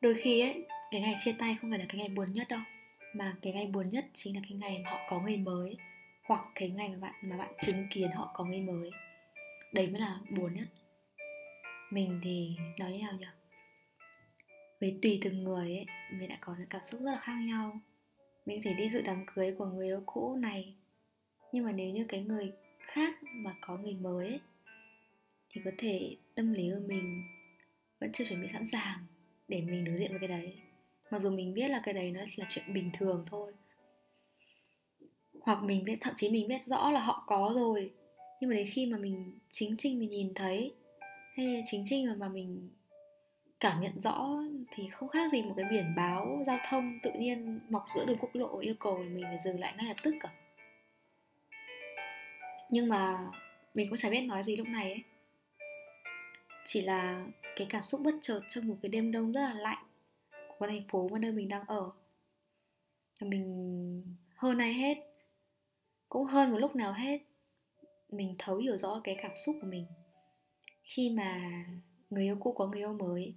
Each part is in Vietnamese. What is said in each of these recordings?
đôi khi ấy cái ngày chia tay không phải là cái ngày buồn nhất đâu mà cái ngày buồn nhất chính là cái ngày mà họ có người mới hoặc cái ngày mà bạn mà bạn chứng kiến họ có người mới. Đấy mới là buồn nhất. Mình thì nói như nào nhỉ? Vì tùy từng người ấy mình đã có những cảm xúc rất là khác nhau. Mình có thể đi dự đám cưới của người yêu cũ này nhưng mà nếu như cái người khác mà có người mới ấy, thì có thể tâm lý của mình vẫn chưa chuẩn bị sẵn sàng để mình đối diện với cái đấy. Mặc dù mình biết là cái đấy nó là chuyện bình thường thôi. Hoặc mình biết thậm chí mình biết rõ là họ có rồi. Nhưng mà đến khi mà mình chính trinh mình nhìn thấy hay chính trinh mà, mà mình cảm nhận rõ thì không khác gì một cái biển báo giao thông tự nhiên mọc giữa đường quốc lộ yêu cầu mình phải dừng lại ngay lập tức cả. Nhưng mà mình cũng chả biết nói gì lúc này ấy. Chỉ là cái cảm xúc bất chợt trong một cái đêm đông rất là lạnh của thành phố mà nơi mình đang ở. Mình hơn ai hết, cũng hơn một lúc nào hết, mình thấu hiểu rõ cái cảm xúc của mình. Khi mà người yêu cũ có người yêu mới,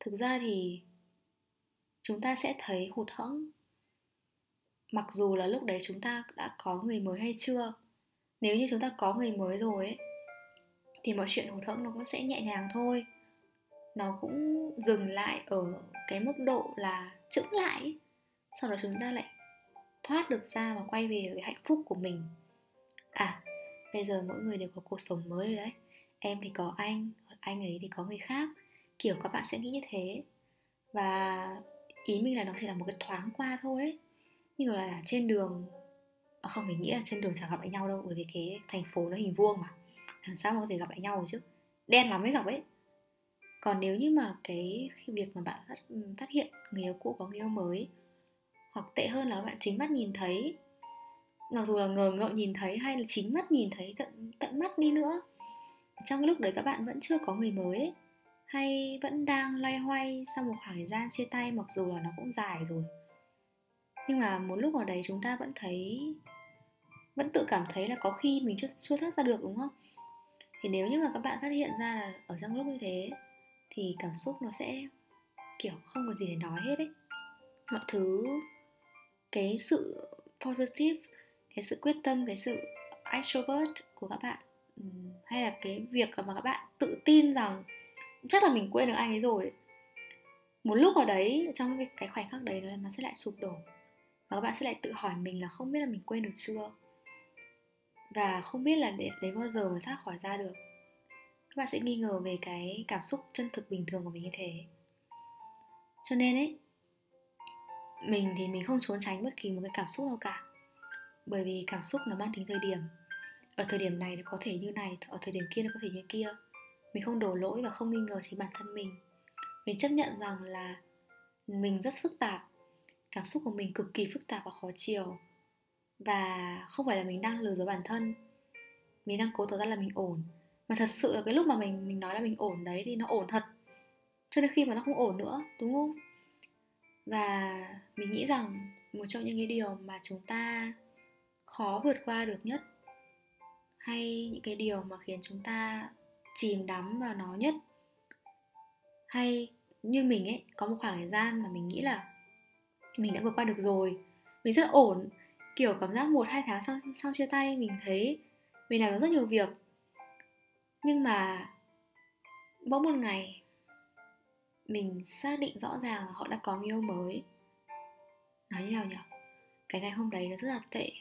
thực ra thì chúng ta sẽ thấy hụt hẫng. Mặc dù là lúc đấy chúng ta đã có người mới hay chưa, nếu như chúng ta có người mới rồi ấy, thì mọi chuyện hụt hẫng nó cũng sẽ nhẹ nhàng thôi nó cũng dừng lại ở cái mức độ là chững lại sau đó chúng ta lại thoát được ra và quay về cái hạnh phúc của mình. À bây giờ mỗi người đều có cuộc sống mới rồi đấy. Em thì có anh anh ấy thì có người khác. Kiểu các bạn sẽ nghĩ như thế. Và ý mình là nó chỉ là một cái thoáng qua thôi ấy. Như là trên đường à không, mình nghĩ là trên đường chẳng gặp lại nhau đâu, bởi vì cái thành phố nó hình vuông mà. Làm sao mà có thể gặp lại nhau được chứ? Đen lắm mới gặp ấy còn nếu như mà cái việc mà bạn phát, phát hiện người yêu cũ có người yêu mới hoặc tệ hơn là bạn chính mắt nhìn thấy mặc dù là ngờ ngợ nhìn thấy hay là chính mắt nhìn thấy tận tận mắt đi nữa trong lúc đấy các bạn vẫn chưa có người mới ấy, hay vẫn đang loay hoay sau một khoảng thời gian chia tay mặc dù là nó cũng dài rồi. Nhưng mà một lúc ở đấy chúng ta vẫn thấy vẫn tự cảm thấy là có khi mình chưa chưa thoát ra được đúng không? Thì nếu như mà các bạn phát hiện ra là ở trong lúc như thế thì cảm xúc nó sẽ kiểu không có gì để nói hết ấy. Mọi thứ cái sự positive cái sự quyết tâm cái sự extrovert của các bạn hay là cái việc mà các bạn tự tin rằng chắc là mình quên được anh ấy rồi một lúc ở đấy trong cái, cái khoảnh khắc đấy nó sẽ lại sụp đổ và các bạn sẽ lại tự hỏi mình là không biết là mình quên được chưa? Và không biết là để lấy bao giờ mới thoát khỏi ra được các bạn sẽ nghi ngờ về cái cảm xúc chân thực bình thường của mình như thế. Cho nên ấy, mình thì mình không trốn tránh bất kỳ một cái cảm xúc nào cả. Bởi vì cảm xúc nó mang tính thời điểm. Ở thời điểm này nó có thể như này, ở thời điểm kia nó có thể như kia. Mình không đổ lỗi và không nghi ngờ chính bản thân mình. Mình chấp nhận rằng là mình rất phức tạp. Cảm xúc của mình cực kỳ phức tạp và khó chiều và không phải là mình đang lừa dối bản thân. Mình đang cố tỏ ra là mình ổn mà thật sự là cái lúc mà mình mình nói là mình ổn đấy thì nó ổn thật. Cho đến khi mà nó không ổn nữa, đúng không? Và mình nghĩ rằng một trong những cái điều mà chúng ta khó vượt qua được nhất, hay những cái điều mà khiến chúng ta chìm đắm vào nó nhất, hay như mình ấy, có một khoảng thời gian mà mình nghĩ là mình đã vượt qua được rồi, mình rất ổn. Kiểu cảm giác một, hai tháng sau sau chia tay mình thấy mình làm được rất nhiều việc nhưng mà bỗng một ngày mình xác định rõ ràng là họ đã có người yêu mới. Nói như nào nhỉ? Cái ngày hôm đấy nó rất là tệ.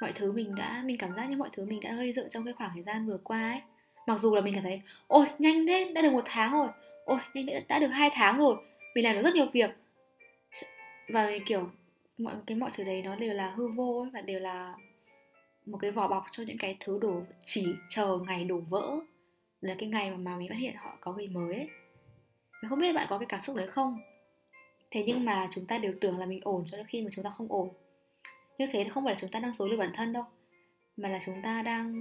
Mọi thứ mình đã mình cảm giác như mọi thứ mình đã gây dựng trong cái khoảng thời gian vừa qua ấy. Mặc dù là mình cảm thấy ôi nhanh thế đã được một tháng rồi. Ôi nhanh thế đã được hai tháng rồi. Mình làm được rất nhiều việc. Và mình kiểu mọi cái mọi thứ đấy nó đều là hư vô ấy, và đều là một cái vỏ bọc cho những cái thứ đổ chỉ chờ ngày đổ vỡ. Là cái ngày mà, mà mình phát hiện họ có người mới ấy. Mình không biết bạn có cái cảm xúc đấy không? Thế nhưng mà chúng ta đều tưởng là mình ổn cho đến khi mà chúng ta không ổn. Như thế không phải là chúng ta đang dối lừa bản thân đâu mà là chúng ta đang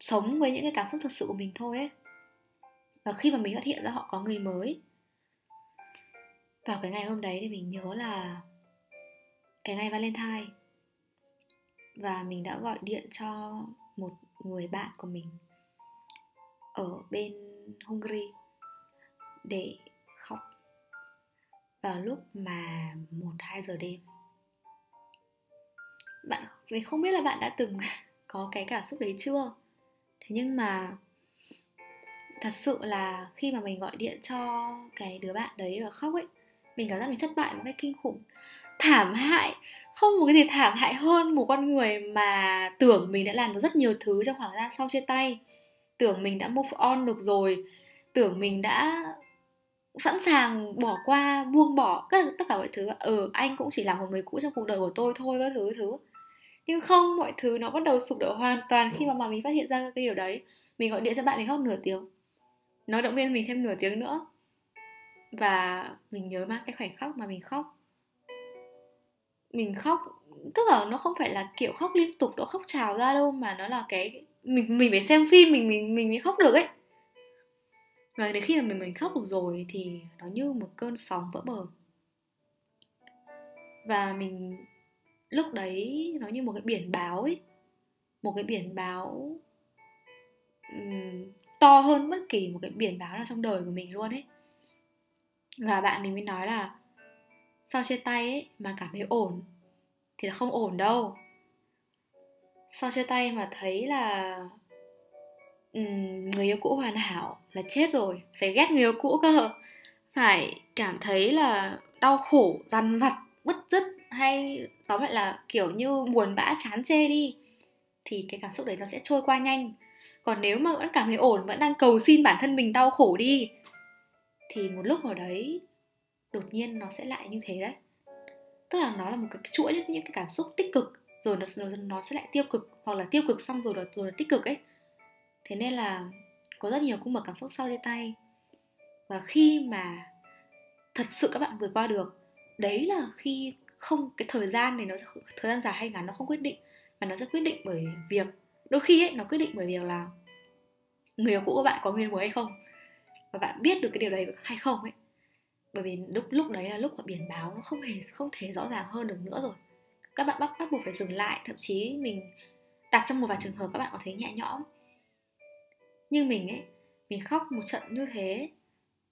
sống với những cái cảm xúc thực sự của mình thôi ấy. Và khi mà mình phát hiện ra họ có người mới vào cái ngày hôm đấy thì mình nhớ là cái ngày Valentine và mình đã gọi điện cho một người bạn của mình ở bên Hungary để khóc vào lúc mà một, hai giờ đêm. Bạn, mình không biết là bạn đã từng có cái cảm xúc đấy chưa? Thế nhưng mà thật sự là khi mà mình gọi điện cho cái đứa bạn đấy và khóc ấy, mình cảm giác mình thất bại một cách kinh khủng, thảm hại không một cái gì thảm hại hơn một con người mà tưởng mình đã làm được rất nhiều thứ trong khoảng thời gian sau chia tay. Tưởng mình đã move on được rồi. Tưởng mình đã sẵn sàng bỏ qua buông bỏ tất, tất cả mọi thứ. Ừ anh cũng chỉ là một người cũ trong cuộc đời của tôi thôi các thứ thứ. Nhưng không mọi thứ nó bắt đầu sụp đổ hoàn toàn khi mà, mà mình phát hiện ra cái điều đấy. Mình gọi điện cho bạn mình khóc nửa tiếng. Nó động viên mình thêm nửa tiếng nữa. Và mình nhớ mang cái khoảnh khắc mà mình khóc mình khóc tức là nó không phải là kiểu khóc liên tục nó khóc trào ra đâu mà nó là cái mình mình phải xem phim mình mình mình mới khóc được ấy. Và đến khi mà mình mình khóc được rồi thì nó như một cơn sóng vỡ bờ. Và mình lúc đấy nó như một cái biển báo ấy. Một cái biển báo um, to hơn bất kỳ một cái biển báo nào trong đời của mình luôn ấy. Và bạn mình mới nói là sau chia tay ấy mà cảm thấy ổn thì là không ổn đâu. Sau chia tay mà thấy là um, người yêu cũ hoàn hảo là chết rồi phải ghét người yêu cũ cơ. Phải cảm thấy là đau khổ dằn vặt bứt rứt hay tóm lại là kiểu như buồn bã chán chê đi thì cái cảm xúc đấy nó sẽ trôi qua nhanh. Còn nếu mà vẫn cảm thấy ổn vẫn đang cầu xin bản thân mình đau khổ đi thì một lúc nào đấy đột nhiên nó sẽ lại như thế đấy. Tức là nó là một cái chuỗi những cái cảm xúc tích cực rồi nó, nó, nó sẽ lại tiêu cực hoặc là tiêu cực xong rồi rồi, rồi là tích cực ấy. Thế nên là có rất nhiều cung bậc cảm xúc sau chia tay. Và khi mà thật sự các bạn vượt qua được đấy là khi không cái thời gian này nó thời gian dài hay ngắn nó không quyết định mà nó sẽ quyết định bởi việc đôi khi ấy nó quyết định bởi việc là người yêu cũ của bạn có người mới hay không? Và bạn biết được cái điều đấy hay không ấy? Bởi vì lúc lúc đấy là lúc mà biển báo nó không hề, không thể rõ ràng hơn được nữa rồi. Các bạn bắt bắt buộc phải dừng lại, thậm chí mình đặt trong một vài trường hợp các bạn có thấy nhẹ nhõm. Nhưng mình ấy, mình khóc một trận như thế,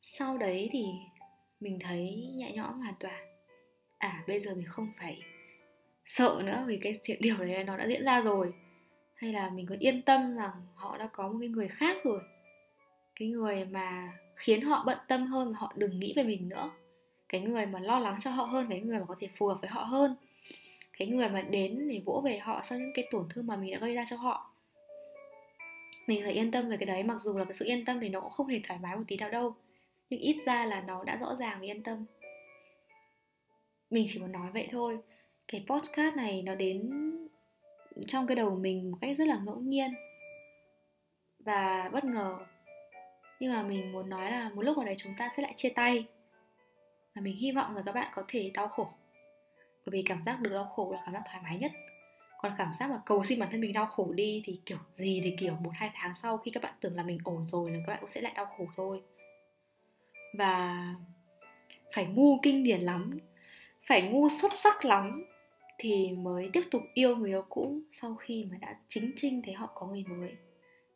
sau đấy thì mình thấy nhẹ nhõm hoàn toàn. À bây giờ mình không phải sợ nữa vì cái chuyện, điều đấy nó đã diễn ra rồi. Hay là mình còn yên tâm rằng họ đã có một cái người khác rồi cái người mà khiến họ bận tâm hơn và họ đừng nghĩ về mình nữa. Cái người mà lo lắng cho họ hơn, cái người mà có thể phù hợp với họ hơn. Cái người mà đến để vỗ về họ sau những cái tổn thương mà mình đã gây ra cho họ. Mình phải yên tâm về cái đấy, mặc dù là cái sự yên tâm thì nó cũng không hề thoải mái một tí nào đâu. Nhưng ít ra là nó đã rõ ràng và yên tâm. Mình chỉ muốn nói vậy thôi. Cái podcast này nó đến trong cái đầu mình một cách rất là ngẫu nhiên. Và bất ngờ nhưng mà mình muốn nói là một lúc nào đấy chúng ta sẽ lại chia tay. Và mình hy vọng là các bạn có thể đau khổ. Bởi vì cảm giác được đau khổ là cảm giác thoải mái nhất. Còn cảm giác mà cầu xin bản thân mình đau khổ đi thì kiểu gì thì kiểu một, hai tháng sau khi các bạn tưởng là mình ổn rồi là các bạn cũng sẽ lại đau khổ thôi. Và phải ngu kinh điển lắm, phải ngu xuất sắc lắm thì mới tiếp tục yêu người yêu cũ sau khi mà đã chính trinh thấy họ có người mới.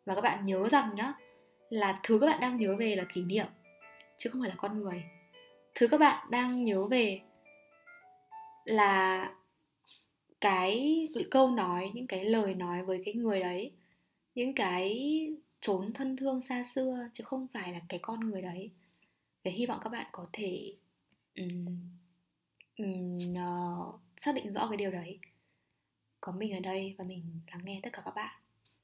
Và các bạn nhớ rằng nhá là thứ các bạn đang nhớ về là kỷ niệm chứ không phải là con người. Thứ các bạn đang nhớ về là cái câu nói những cái lời nói với cái người đấy những cái trốn thân thương xa xưa chứ không phải là cái con người đấy. Và hy vọng các bạn có thể um, um, uh, xác định rõ cái điều đấy. Có mình ở đây và mình lắng nghe tất cả các bạn.